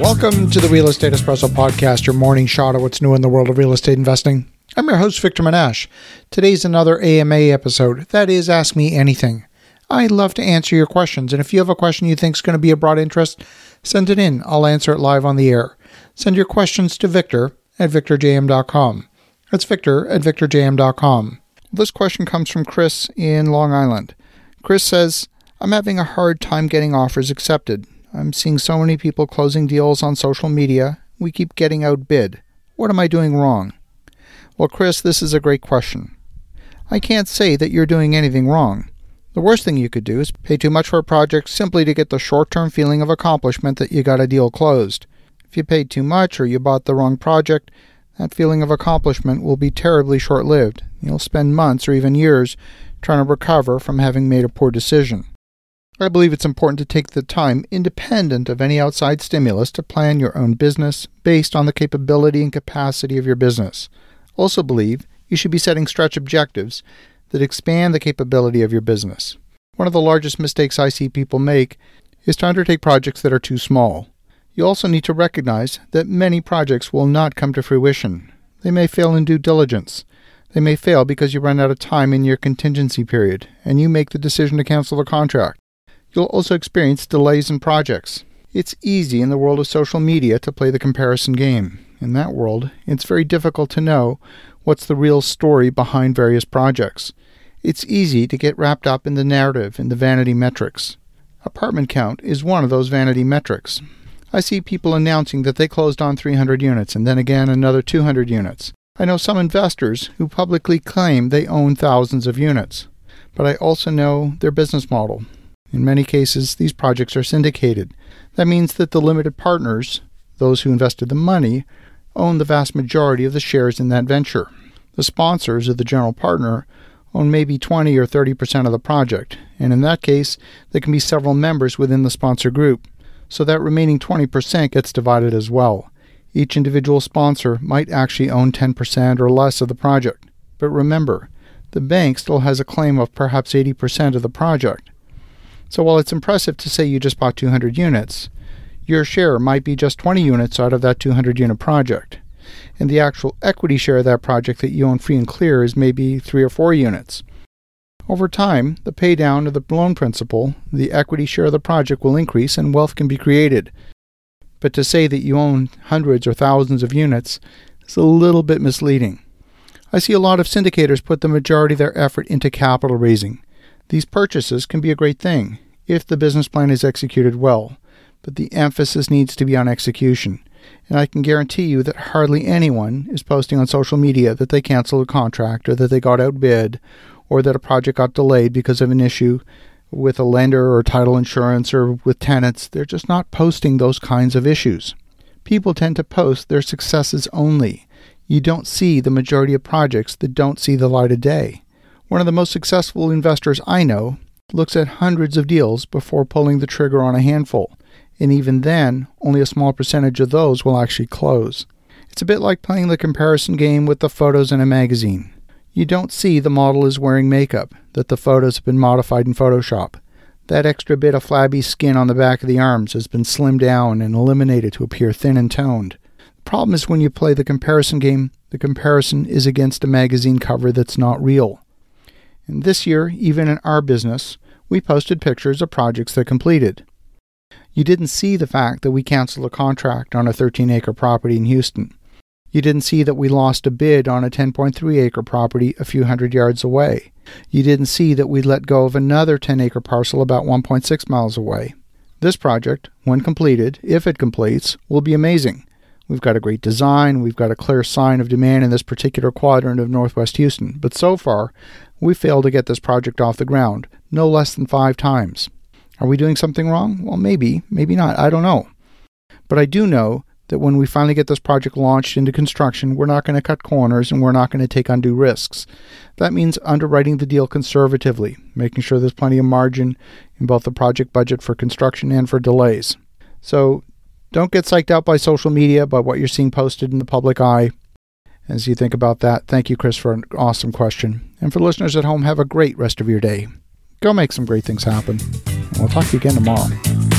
Welcome to the Real Estate Espresso Podcast, your morning shot of what's new in the world of real estate investing. I'm your host, Victor Menasce. Today's another AMA episode. That is Ask Me Anything. I love to answer your questions, and if you have a question you think is going to be of broad interest, send it in. I'll answer it live on the air. Send your questions to Victor at victorjm.com. That's Victor at victorjm.com. This question comes from Chris in Long Island. Chris says, I'm having a hard time getting offers accepted. I'm seeing so many people closing deals on social media. We keep getting outbid. What am I doing wrong? Well, Chris, this is a great question. I can't say that you're doing anything wrong. The worst thing you could do is pay too much for a project simply to get the short term feeling of accomplishment that you got a deal closed. If you paid too much or you bought the wrong project, that feeling of accomplishment will be terribly short lived. You'll spend months or even years trying to recover from having made a poor decision. I believe it's important to take the time, independent of any outside stimulus, to plan your own business based on the capability and capacity of your business. Also, believe you should be setting stretch objectives that expand the capability of your business. One of the largest mistakes I see people make is to undertake projects that are too small. You also need to recognize that many projects will not come to fruition. They may fail in due diligence. They may fail because you run out of time in your contingency period and you make the decision to cancel the contract. You'll also experience delays in projects. It's easy in the world of social media to play the comparison game. In that world, it's very difficult to know what's the real story behind various projects. It's easy to get wrapped up in the narrative and the vanity metrics. Apartment count is one of those vanity metrics. I see people announcing that they closed on 300 units and then again another 200 units. I know some investors who publicly claim they own thousands of units, but I also know their business model. In many cases, these projects are syndicated. That means that the limited partners, those who invested the money, own the vast majority of the shares in that venture. The sponsors of the general partner own maybe 20 or 30 percent of the project, and in that case, there can be several members within the sponsor group, so that remaining 20 percent gets divided as well. Each individual sponsor might actually own 10 percent or less of the project. But remember, the bank still has a claim of perhaps 80 percent of the project. So while it's impressive to say you just bought 200 units, your share might be just 20 units out of that 200 unit project. And the actual equity share of that project that you own free and clear is maybe 3 or 4 units. Over time, the pay down of the loan principal, the equity share of the project will increase and wealth can be created. But to say that you own hundreds or thousands of units is a little bit misleading. I see a lot of syndicators put the majority of their effort into capital raising. These purchases can be a great thing if the business plan is executed well, but the emphasis needs to be on execution. And I can guarantee you that hardly anyone is posting on social media that they canceled a contract or that they got outbid or that a project got delayed because of an issue with a lender or title insurance or with tenants. They're just not posting those kinds of issues. People tend to post their successes only. You don't see the majority of projects that don't see the light of day. One of the most successful investors I know looks at hundreds of deals before pulling the trigger on a handful, and even then, only a small percentage of those will actually close. It's a bit like playing the comparison game with the photos in a magazine. You don't see the model is wearing makeup, that the photos have been modified in Photoshop. That extra bit of flabby skin on the back of the arms has been slimmed down and eliminated to appear thin and toned. The problem is when you play the comparison game, the comparison is against a magazine cover that's not real. And this year, even in our business, we posted pictures of projects that completed. You didn't see the fact that we canceled a contract on a 13 acre property in Houston. You didn't see that we lost a bid on a 10.3 acre property a few hundred yards away. You didn't see that we let go of another 10 acre parcel about 1.6 miles away. This project, when completed, if it completes, will be amazing. We've got a great design, we've got a clear sign of demand in this particular quadrant of Northwest Houston, but so far, we failed to get this project off the ground, no less than five times. Are we doing something wrong? Well, maybe, maybe not. I don't know. But I do know that when we finally get this project launched into construction, we're not going to cut corners and we're not going to take undue risks. That means underwriting the deal conservatively, making sure there's plenty of margin in both the project budget for construction and for delays. So don't get psyched out by social media, by what you're seeing posted in the public eye as you think about that. Thank you, Chris, for an awesome question. And for listeners at home, have a great rest of your day. Go make some great things happen. We'll talk to you again tomorrow.